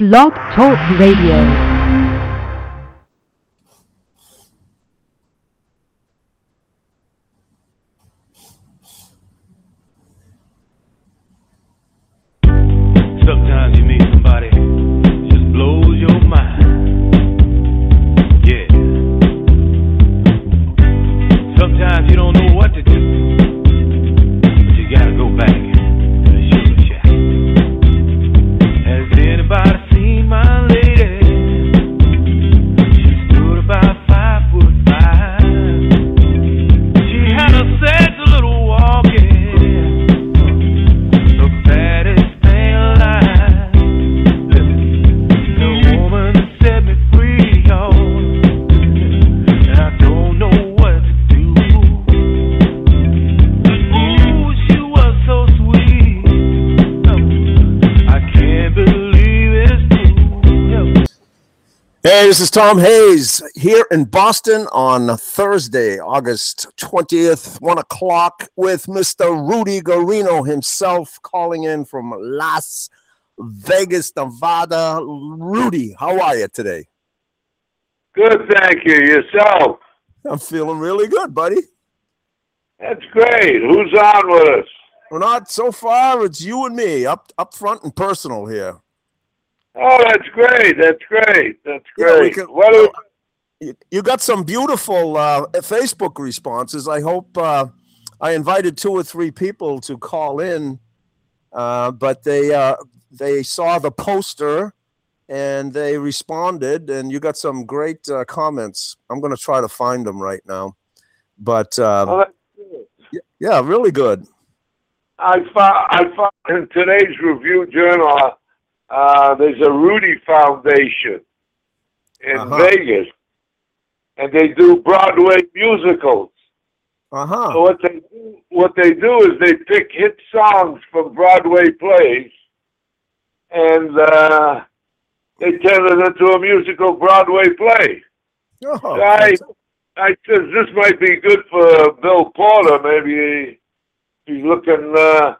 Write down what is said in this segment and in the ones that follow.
Blog Talk Radio. This is Tom Hayes here in Boston on Thursday, August 20th, 1 o'clock, with Mr. Rudy Guarino himself calling in from Las Vegas, Nevada. Rudy, how are you today? Good, thank you. Yourself? I'm feeling really good, buddy. That's great. Who's on with us? We're not so far. It's you and me, up up front and personal here. Oh, that's great. That's great. That's great. could- what do, You, you got some beautiful uh, Facebook responses. I hope uh, I invited two or three people to call in, uh, but they uh, they saw the poster and they responded, and you got some great uh, comments. I'm going to try to find them right now, but uh, oh, yeah, really good. I found, I found in today's review journal, uh, there's a Rudy Foundation in Uh-huh. Vegas, and they do Broadway musicals. Uh So what they do, what they do is they pick hit songs from Broadway plays, and uh, they turn it into a musical Broadway play. Oh, I, I says this might be good for Bill Porter. Maybe he's looking. Uh,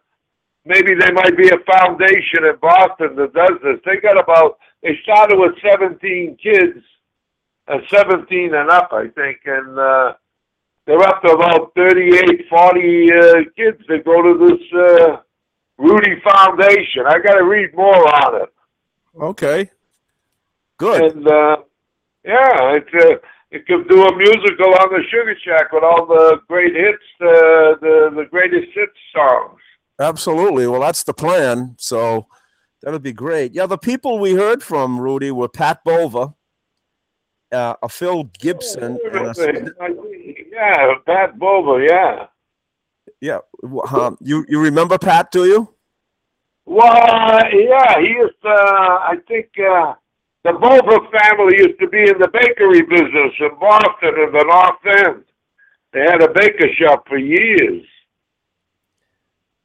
maybe there might be a foundation in Boston that does this. They got about. They started with 17 kids, uh, 17 and up, I think, and uh, they're up to about 38, 40 uh, kids that go to this uh, Rudy Foundation. I got to read more on it. okay. Good. And uh, yeah, it uh, it could do a musical on the Sugar Shack with all the great hits, uh, the the greatest hits songs. Absolutely. Well, that's the plan. So that'll be great. Yeah, the people we heard from, Rudy, were Pat Bova, uh, a Phil Gibson, and a, yeah, Pat Bova, yeah. yeah. Um, you you remember Pat? Do you? Well, yeah, he used. Uh, I think uh, the Bova family used to be in the bakery business in Boston in the North End. They had a baker shop for years.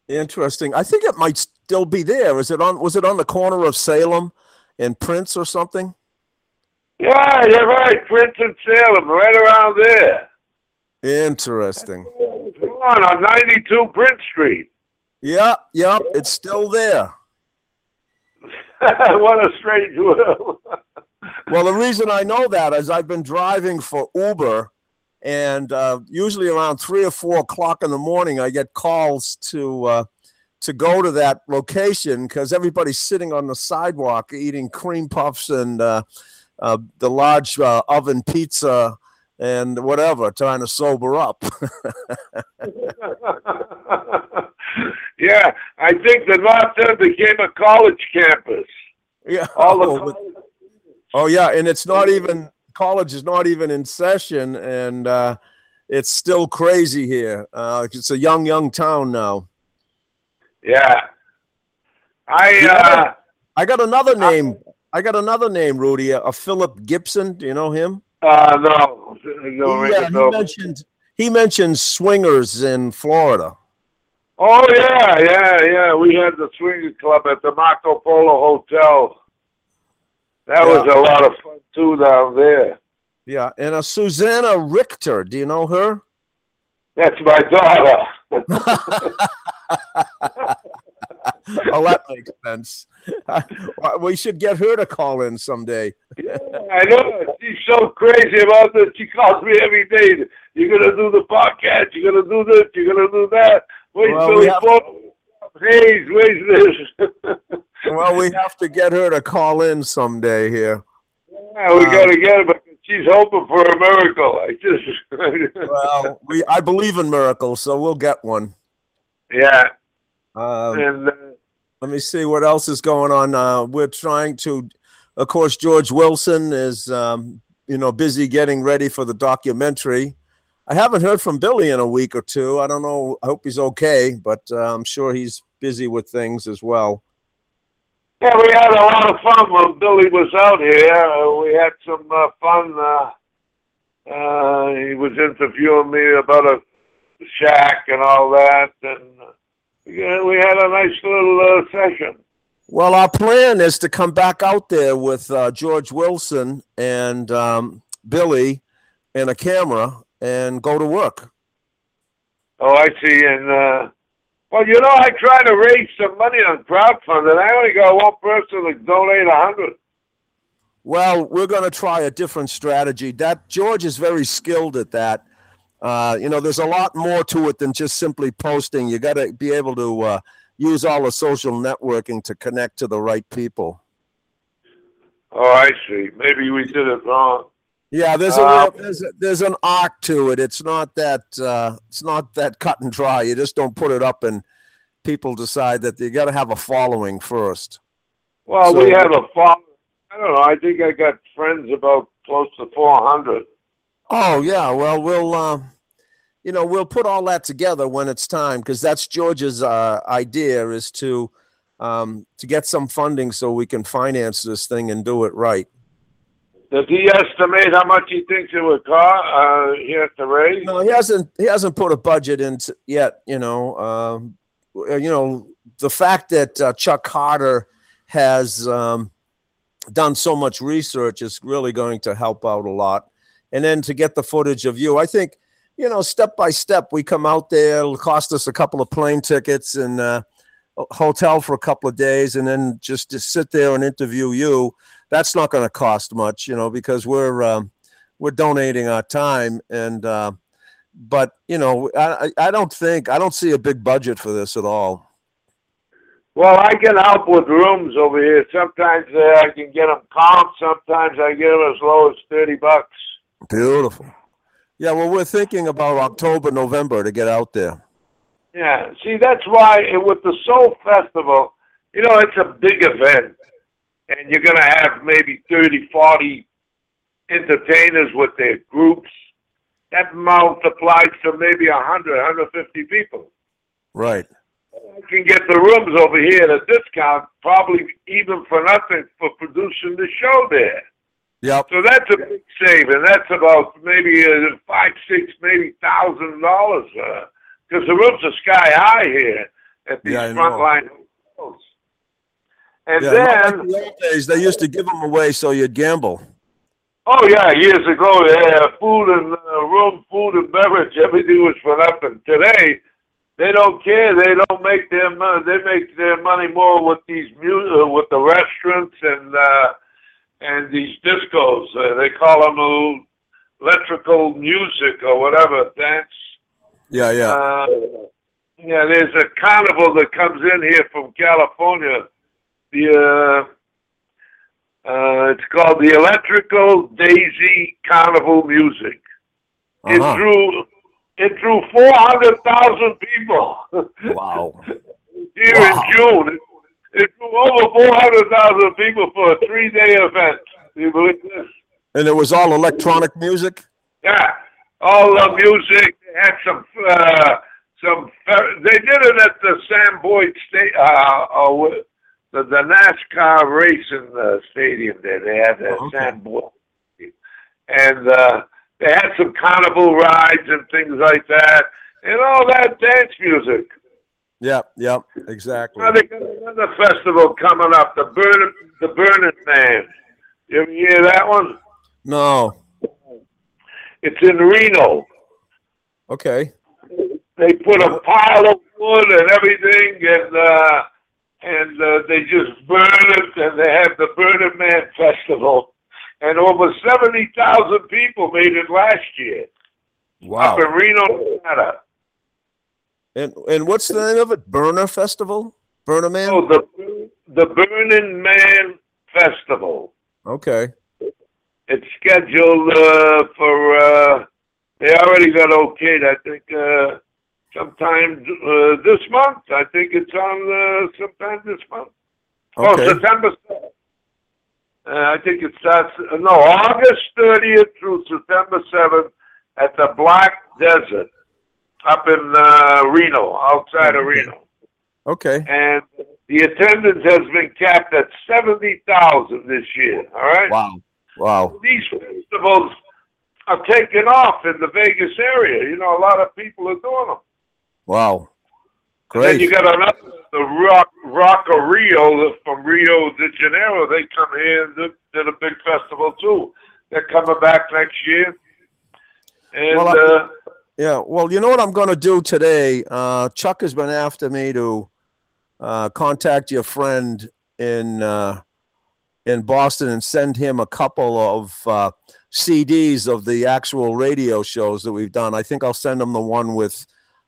Interesting. I think it might still be there. Is it on? Was it on the corner of Salem and Prince or something? Yeah, you're right, Prince and Salem, right around there. Interesting. Come on, on 92 Prince Street. Yeah, yeah. It's still there. what a strange world. Well, the reason I know that is I've been driving for Uber, and uh, usually around three or four o'clock in the morning, I get calls to uh, to go to that location because everybody's sitting on the sidewalk eating cream puffs and uh, uh, the large uh, oven pizza and whatever, trying to sober up. yeah, I think the North End became a college campus. yeah. All the Oh, but- Oh yeah, and it's not even college is not even in session, and uh, it's still crazy here. Uh, it's a young, young town now. yeah. I Yeah. uh, I got another name. I got another name, Rudy. A Philip Gibson. Do you know him? uh no, no, He, uh, he mentioned he mentioned swingers in Florida. Oh yeah, yeah, yeah. We had the swinger club at the Marco Polo Hotel. That was a lot of fun too down there. Yeah, and a Susanna Richter. Do you know her? That's my daughter. oh, that makes sense. we should get her to call in someday. I know she's so crazy about this. She calls me every day. You're gonna do the podcast. You're gonna do this. You're gonna do that. Where's Well, Billy we have-? Hayes, where's this? Well, we have to get her to call in someday here. yeah, we Um, gotta get her, but she's hoping for a miracle. I just, Well, we I believe in miracles, so we'll get one. yeah. Um, And uh, let me see what else is going on. Uh, we're trying to, of course, George Wilson is, um, you know, busy getting ready for the documentary. I haven't heard from Billy in a week or two. I don't know. I hope he's okay, but uh, I'm sure he's busy with things as well. Yeah, we had a lot of fun when Billy was out here. Uh, we had some uh, fun. Uh, uh, he was interviewing me about a shack and all that, and yeah, we had a nice little uh, session. Well, our plan is to come back out there with uh, George Wilson and um, Billy and a camera and go to work. Oh, I see. And uh, well, you know, I tried to raise some money on crowdfunding. I only got one person to donate a hundred. Well, we're going to try a different strategy. That George is very skilled at that. Uh, you know, there's a lot more to it than just simply posting. You got to be able to uh, use all the social networking to connect to the right people. Oh, I see. Maybe we did it wrong. Yeah, there's a, Uh, real- there's a there's an arc to it. It's not that uh, it's not that cut and dry. You just don't put it up and people decide that you got to have a following first. Well, So- we have a following. I don't know. I think I got friends about close to four hundred. Oh yeah, well we'll uh, you know we'll put all that together when it's time because that's George's uh, idea is to um, to get some funding so we can finance this thing and do it right. Does he estimate how much he thinks it would cost? Uh, he has to raise. No, he hasn't he hasn't put a budget in yet. You know, um, you know the fact that uh, Chuck Harter has um, done so much research is really going to help out a lot. And then to get the footage of you, I think you know step by step we come out there. It'll cost us a couple of plane tickets and uh, a hotel for a couple of days, and then just to sit there and interview you. That's not going to cost much, you know, because we're um, we're donating our time and. Uh, but you know, I, I don't think I don't see a big budget for this at all. Well, I can help with rooms over here. Sometimes uh, I can get them comped. Sometimes I get them as low as thirty bucks. Beautiful. Yeah, well, we're thinking about October, November to get out there. Yeah, see, that's why with the Soul Festival, you know, it's a big event. And you're going to have maybe 30, 40 entertainers with their groups. That multiplies to maybe 100, 150 people. Right. I can get the rooms over here at a discount, probably even for nothing for producing the show there. Yep. So that's a big saving. That's about maybe uh, five, six, maybe thousand dollars. Because the roofs are sky high here at these Yeah, frontline hotels. And Yeah, then, the old days, they used to give them away so you'd gamble. oh yeah, years ago, yeah, food and uh, room, food and beverage, everything was for nothing. Today, they don't care. They don't make their money. They make their money more with these mu- uh, with the restaurants and uh, and these discos. Uh, they call them electrical music or whatever dance. Yeah, yeah. Uh, yeah, there's a carnival that comes in here from California. The uh, uh, it's called the Electrical Daisy Carnival Music. It Uh-huh. drew it drew four hundred thousand people Wow. here Wow. in June. It, it drew over four hundred thousand people for a three day event. You believe this? And it was all electronic music. Yeah, all the music. They had some, uh, some. They did it at the Sam Boyd State, uh, uh, the the NASCAR racing uh, stadium. There, they had that Oh, okay. And uh, they had some carnival rides and things like that, and all that dance music. Yep, yep, exactly. Now they got another festival coming up, the Burning, the Burning Man. You ever hear that one? No. It's in Reno. Okay. they put a pile of wood and everything, and uh, and uh, they just burn it, and they have the Burning Man Festival, and over seventy thousand people made it last year Wow. up in Reno, Nevada. And and what's the name of it? Burner Festival? Burner Man? Oh, the the Burning Man Festival. Okay. It's scheduled uh, for. Uh, they already got okayed. I think uh, sometime uh, this month. I think it's on uh, sometime this month. Oh, September. 7th. Uh, I think it starts. uh, No, August thirtieth through September seventh at the Black Desert up in uh, Reno, outside of Reno. Okay. and the attendance has been capped at seventy thousand this year. All right, Wow. Wow. these festivals are taking off in the Vegas area. You know, a lot of people are doing them. Wow. And then Great. you got another, the Rock Rock of Rio from Rio de Janeiro. They come here and did, did a big festival too. They're coming back next year. And Well, I- uh, Yeah, well, you know what I'm going to do today? Uh, Chuck has been after me to uh, contact your friend in uh, in Boston and send him a couple of uh, CDs of the actual radio shows that we've done. I think I'll send him the one with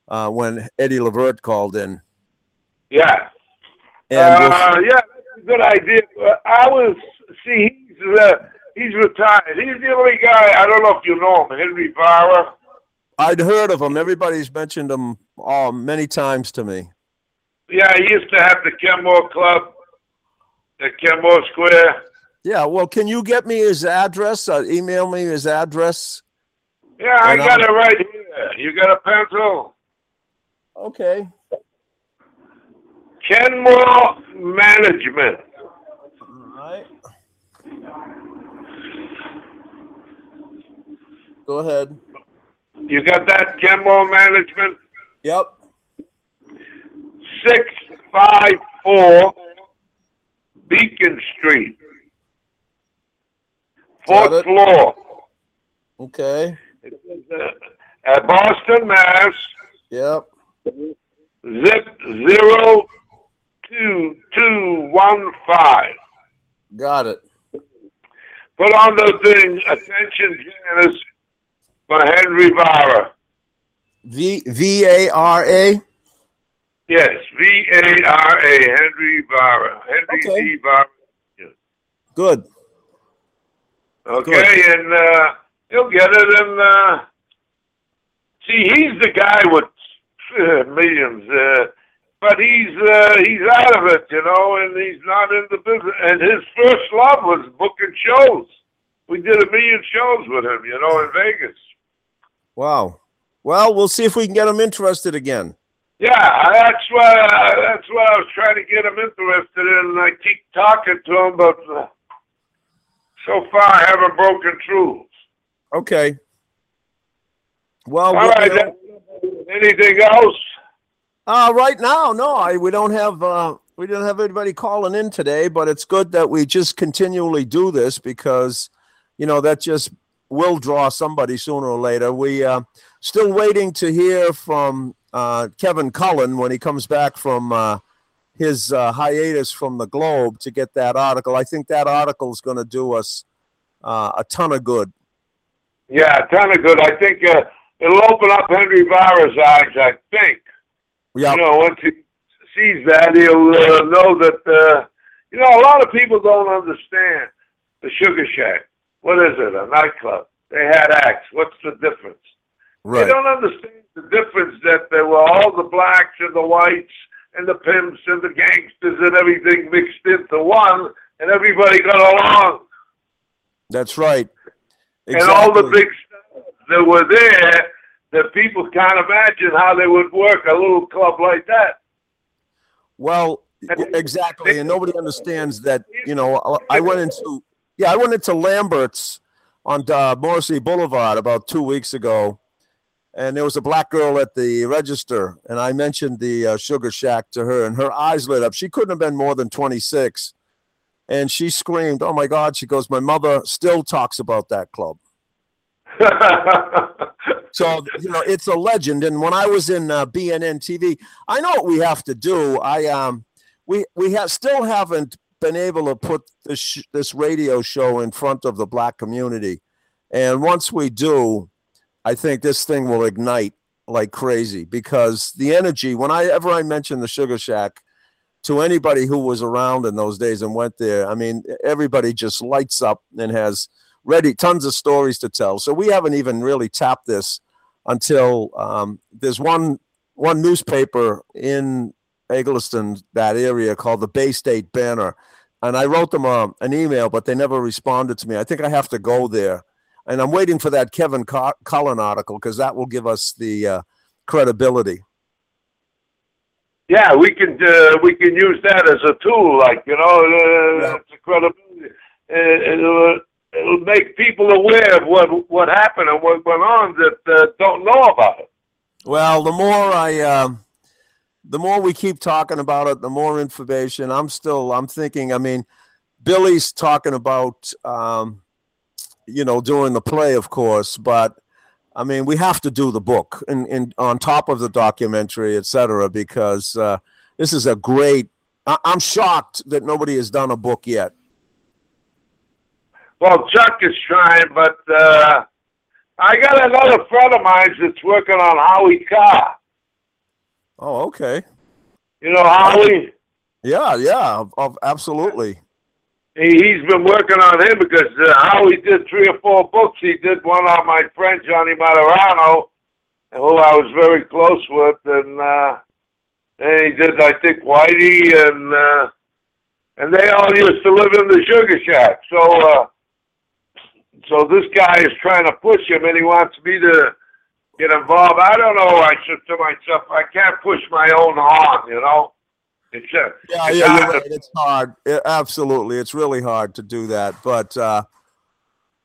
uh, when Eddie Levert called in. yeah, And Uh, yeah, that's a good idea. Uh, I was see he's uh, he's retired. He's the only guy I don't know if you know him, Henry Vara. I'd heard of him. Everybody's mentioned him oh, many times to me. Yeah, he used to have the Kenmore Club, the Kenmore Square. Yeah, well, can you get me his address? Uh, email me his address. Yeah, I got I'll- it right here. You got a pencil? Okay. Kenmore Management. All right. Go ahead. You got that Kenmore Management? Yep. Six five four Beacon Street, fourth floor. Okay. Uh, at Boston, Mass. Yep. Zip zero two two one five. Got it. Put on the thing, attention, Janice, by Henry Vara. V V A R A. Yes, V A R A, Henry Vara. Henry Okay. D. Vara. Good. Okay, and uh, he'll get it. And uh, see, he's the guy with millions, uh, but he's uh, he's out of it, you know, and he's not in the business. And his first love was booking shows. We did a million shows with him, you know, in Vegas. Wow. Well, we'll see if we can get him interested again. Yeah, that's why that's what I was trying to get him interested in. And I keep talking to him, but uh, so far I haven't broken through. Okay. Well, All we'll- anything else? Uh, right now, no, I we don't have uh, we didn't have anybody calling in today, but it's good that we just continually do this because, you know, that just will draw somebody sooner or later. We uh, still waiting to hear from uh, Kevin Cullen when he comes back from uh, his uh, hiatus from the Globe to get that article. I think that article is going to do us uh, a ton of good. Yeah, ton of good. I think uh, it'll open up Henry Vara's eyes. I think. Yeah, You know, once he sees that, he'll uh, know that. Uh, you know, a lot of people don't understand the Sugar Shack. What is it? A nightclub. They had acts. What's the difference? Right. They don't understand the difference that there were all the blacks and the whites and the pimps and the gangsters and everything mixed into one, and everybody got along. That's right. And all the Exactly. big that were there, that people can't imagine how they would work a little club like that. Well, exactly, and nobody understands that. You know, I went into yeah, I went into Lambert's on uh, Morrissey Boulevard about two weeks ago, and there was a black girl at the register, and I mentioned the uh, Sugar Shack to her, and her eyes lit up. She couldn't have been more than twenty six, and she screamed, "Oh my God!" She goes, "My mother still talks about that club." So you know, it's a legend. And when I was in uh, BNN TV, I know what we have to do. I um, we we have still haven't been able to put this sh- this radio show in front of the black community, and once we do, I think this thing will ignite like crazy because the energy. Whenever I mention the Sugar Shack to anybody who was around in those days and went there, I mean, everybody just lights up and has ready tons of stories to tell. So we haven't even really tapped this until um, there's one one newspaper in Egleston, that area called the Bay State Banner. And I wrote them uh, an email, but they never responded to me. I think I have to go there. And I'm waiting for that Kevin Cullen article because that will give us the uh, credibility. Yeah, we can uh, we can use that as a tool, like you know, uh, Yeah. it's a credibility. Uh, it'll, make people aware of what what happened and what went on that uh, don't know about it. Well, the more I, um, the more we keep talking about it, the more information. I'm still, I'm thinking. I mean, Billy's talking about, um, you know, doing the play, of course, but I mean, we have to do the book and, and on top of the documentary, et cetera, because uh, this is a great. I, I'm shocked that nobody has done a book yet. Well, Chuck is trying, but uh, I got another friend of mine that's working on Howie Carr. Oh, okay. You know Howie? Yeah, yeah, absolutely. He, he's been working on him because uh, Howie did three or four books. He did one on my friend Johnny Martorano, who I was very close with, and uh, and he did I think Whitey and uh, and they all used to live in the Sugar Shack. So uh, so this guy is trying to push him, and he wants me to get involved. I don't know. I said to myself, I can't push my own horn, you know. It's uh, Yeah, it's yeah, right. It's hard. Yeah, absolutely, it's really hard to do that. But uh,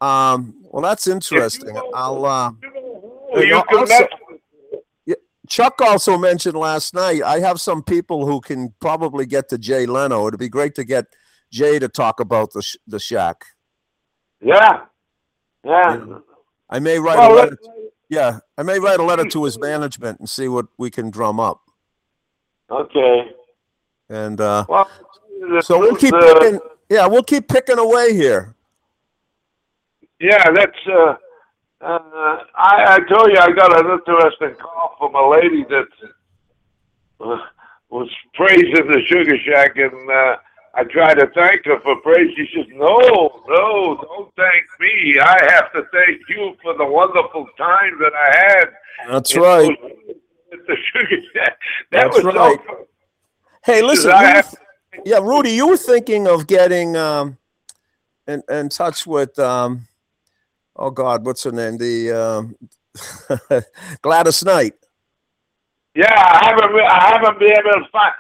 um, well, that's interesting. I'll. Uh, you know, also- Chuck also mentioned last night. I have some people who can probably get to Jay Leno. It'd be great to get Jay to talk about the sh- the shack. Yeah. Yeah. Yeah. I may write Well, a let- letter. Yeah, I may write a letter to his management and see what we can drum up. okay. And uh, Well, so we'll keep uh, picking. Yeah, we'll keep picking away here. Yeah, that's. Uh, uh, I, I told you I got an interesting call from a lady that uh, was praising the Sugar Shack, and uh, I tried to thank her for praise. She says, "No, no, don't thank me. I have to thank you for the wonderful time that I had." That's right. those- At the Sugar Shack. That That's was right. so. Hey, listen. you- yeah, Rudy, you were thinking of getting um, in, in touch with um, oh God, what's her name? The um, Gladys Knight. Yeah, I haven't. I haven't been able to find.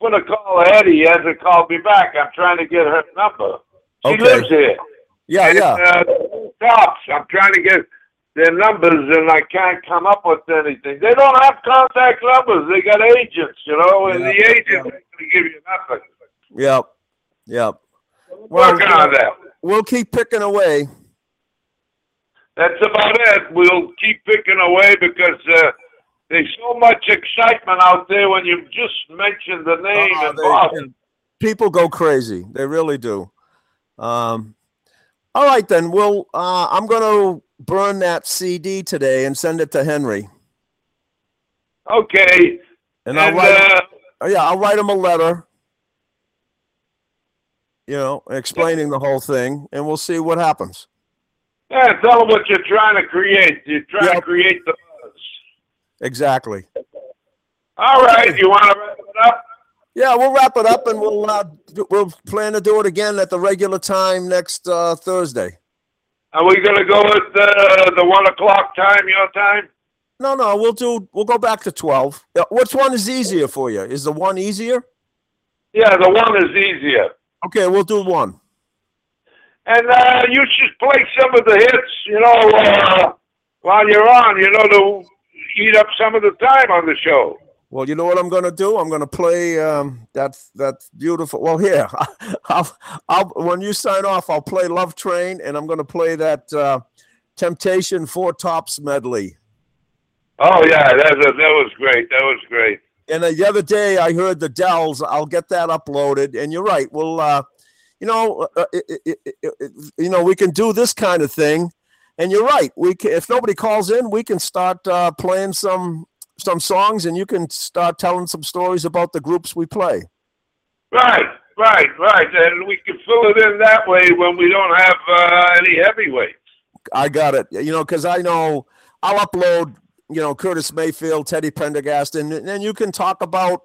Put a call. He hasn't called me back. I'm trying to get her number. She Okay. lives here. Yeah, And, yeah. Uh, cops. I'm trying to get their numbers, and I can't come up with anything. They don't have contact numbers. They got agents, you know, and Yeah, the agents ain't gonna give you nothing. Yep. Yep. Well, Working on that. We'll keep picking away. That's about it. We'll keep picking away because uh, there's so much excitement out there when you just mention the name Uh, and they- Boston. people go crazy. They really do. Um, all right, then. We'll. Uh, I'm going to burn that CD today and send it to Henry. Okay. And I'll write. uh, Oh, yeah, I'll write him a letter. You know, explaining the whole thing, and we'll see what happens. Yeah, tell them what you're trying to create. You're trying Yep. to create the. Exactly. All right, you want to wrap it up? Yeah, we'll wrap it up, and we'll uh, we'll plan to do it again at the regular time next uh, Thursday. Are we going to go with uh, the one o'clock time, your time? No, no, we'll do. We'll go back to twelve. Which one is easier for you? Is the one easier? Yeah, the one is easier. Okay, we'll do one. And uh, you should play some of the hits, you know, uh, while you're on, you know, to eat up some of the time on the show. Well, you know what I'm going to do? I'm going to play um, that that beautiful. Well, here, I'll, I'll when you sign off, I'll play Love Train, and I'm going to play that uh, Temptation Four Tops medley. Oh, yeah, that, that, that was great. That was great. And uh, the other day I heard the Dells. I'll get that uploaded. And you're right. Well, uh, you know, uh, it, it, it, you know, we can do this kind of thing. And you're right. We can, if nobody calls in, we can start uh, playing some some songs, and you can start telling some stories about the groups we play. Right, right, right. And we can fill it in that way when we don't have uh, any heavyweights. I got it. You know, because I know I'll upload. You know, Curtis Mayfield, Teddy Pendergast, and then you can talk about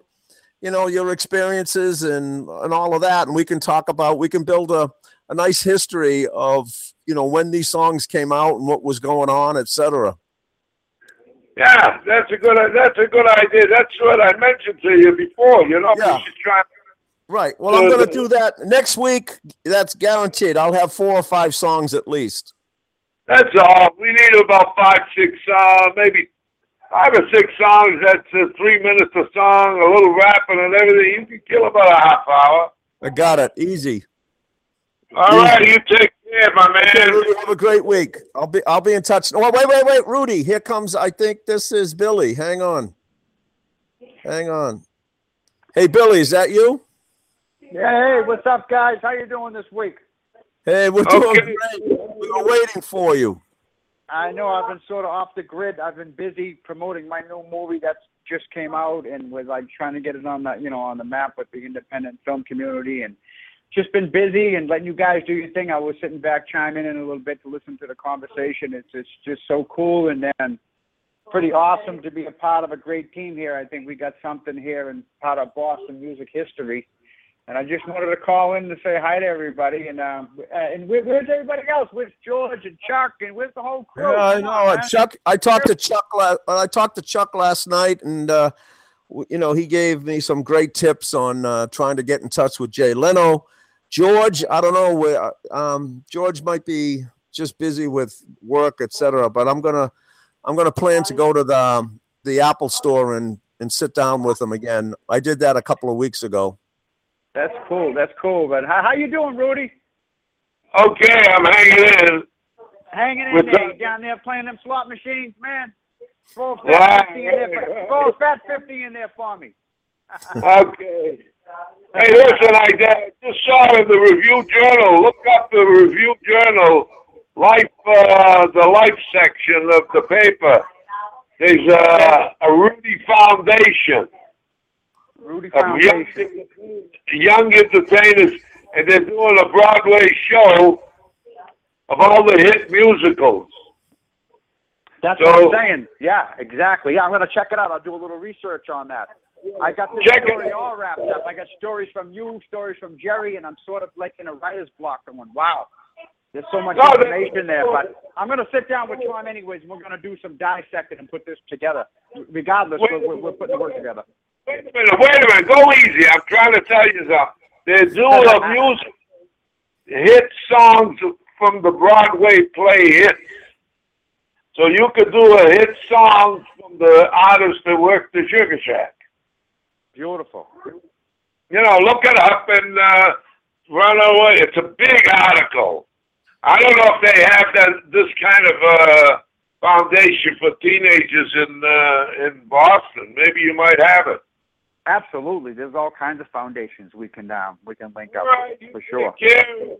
you know your experiences and and all of that and we can talk about we can build a, a nice history of you know when these songs came out and what was going on etc Yeah, that's a good. That's a good idea. That's what I mentioned to you before. You know, Yeah. we should try. right well i'm going to do that next week that's guaranteed i'll have four or five songs at least That's all. We need about five, six, uh, maybe five or six songs. That's uh, three minutes a song, a little rapping and everything. You can kill about a half hour. i got it easy All right, you take care, my okay, man. Rudy, have a great week i'll be i'll be in touch oh wait wait wait rudy here comes i think this is billy hang on hang on hey billy is that you Yeah, hey, what's up, guys? How you doing this week? hey we're doing Okay. great we were waiting for you I know I've been sort of off the grid. I've been busy promoting my new movie that's just came out, and with like trying to get it on the you know on the map with the independent film community, and just been busy and letting you guys do your thing. I was sitting back chiming in a little bit to listen to the conversation. It's it's just so cool, and then pretty awesome to be a part of a great team here. I think we got something here and part of Boston music history. And I just wanted to call in to say hi to everybody. And um, uh, and where, where's everybody else? Where's George and Chuck and where's the whole crew? Yeah, I know. on, Uh. Chuck, I talked to Chuck. La- I talked to Chuck last night, and uh, you know he gave me some great tips on uh, trying to get in touch with Jay Leno. George, I don't know where. Um, George might be just busy with work, etc. But I'm gonna, I'm gonna plan to go to the um, the Apple Store and and sit down with him again. I did that a couple of weeks ago. That's cool. That's cool. But how, how you doing, Rudy? Okay, I'm hanging in. Hanging in What's there up? down there playing them slot machines, man. Throw a fat Yeah. fifty in there. For, throw fat fifty in there for me. Okay. Hey, listen, I just saw in the Review Journal. Look up the Review Journal, life, uh, the life section of the paper. There's a, a Rudy Foundation Rudy of young, Foundation. young entertainers, and they're doing a Broadway show of all the hit musicals. That's So- what I'm saying. Yeah, exactly. Yeah, I'm gonna check it out. I'll do a little research on that. I got this Check story all wrapped up. I got stories from you, stories from Jerry, and I'm sort of like in a writer's block I'm going, wow, there's so much No, information there. But I'm going to sit down with Tom anyways, and we're going to do some dissecting and put this together. Regardless, we're, we're, we're putting the work together. Wait a minute, wait a minute, go easy. I'm trying to tell you something. They're doing a music hit songs from the Broadway play hits. So you could do a hit song from the artists that worked the Sugar Shack. Beautiful. You know, look it up and uh, run away. It's a big article. I don't know if they have that this kind of uh, foundation for teenagers in uh, in Boston. Maybe you might have it. Absolutely. There's all kinds of foundations we can um, we can link up Right, with, for sure.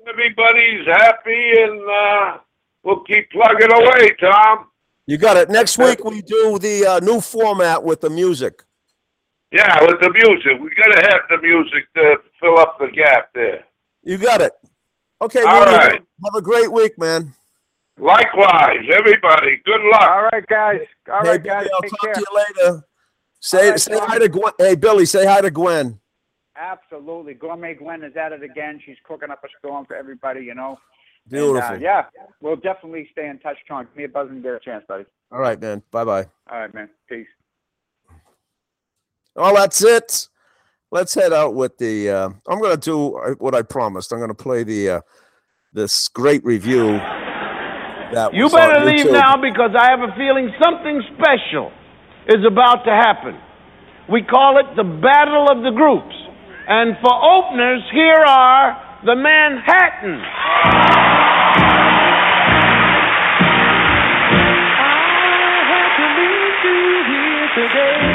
Everybody's happy, and uh, we'll keep plugging away, Tom. You got it. Next week we do the uh, new format with the music. Yeah, with the music, we gotta have the music to fill up the gap there. You got it. Okay, All Rudy, right. have a great week, man. Likewise, everybody. Good luck. All right, guys. All hey, right, Billy, guys. I'll Take talk care. to you later. Say All right, say Billy. hi to Gwen. Hey, Billy, say hi to Gwen. Absolutely. Gourmet Gwen is at it again. She's cooking up a storm for everybody, you know. Beautiful. And, uh, yeah, we'll definitely stay in touch, Tom. Give me a buzz and get a chance, buddy. All right, man. Bye bye. All right, man. Peace. Well, that's it. Let's head out with the. Uh, I'm going to do uh, what I promised. I'm going to play the uh, this great review. That You was on better leave YouTube. now because I have a feeling something special is about to happen. We call it the Battle of the Groups. And for openers, here are the Manhattan. I had to meet you here today.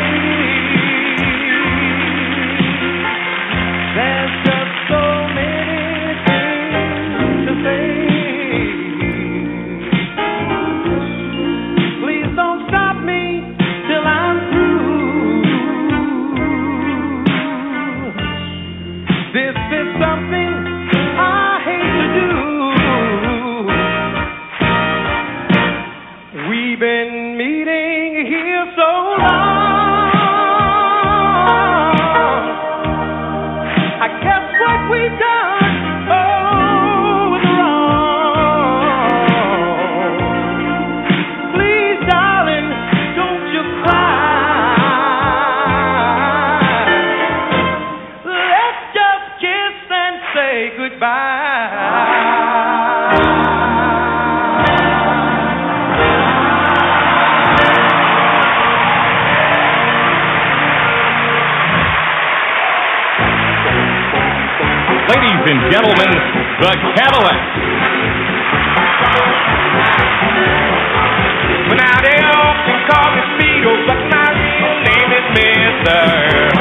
and gentlemen, the Cadillac. But now they all can call me Speedo, but my real name is Mister.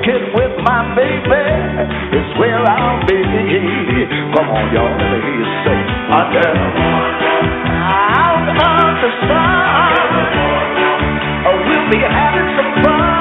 make with my baby. It's where I'll be. Come on, y'all, let me hear you say, under. Out of the sun, oh, we'll be having some fun.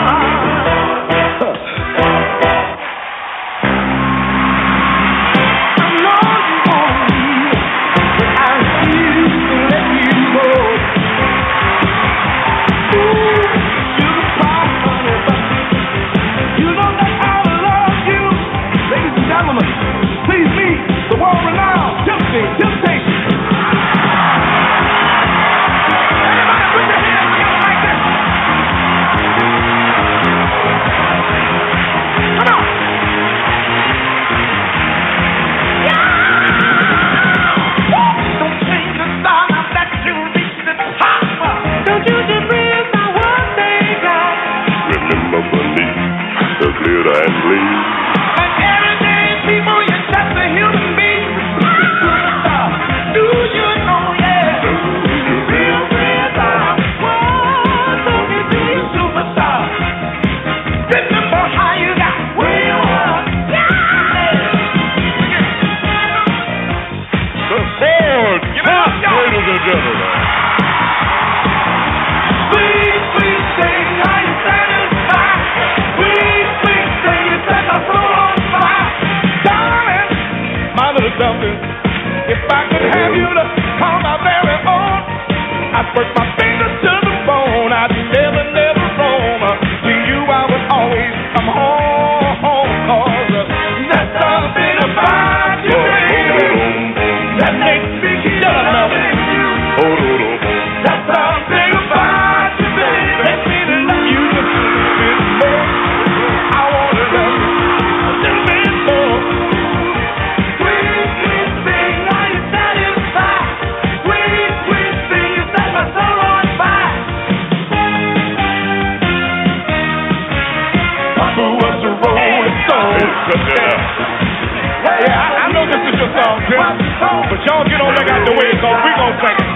y'all get on back out the way, cause we gonna sing it.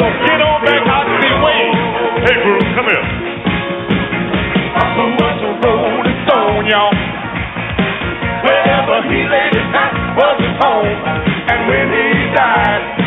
So get on back out the way. Hey, Bruce, come here. I'm so much a rolling stone, y'all. Wherever he laid his hat was his home, and when he died.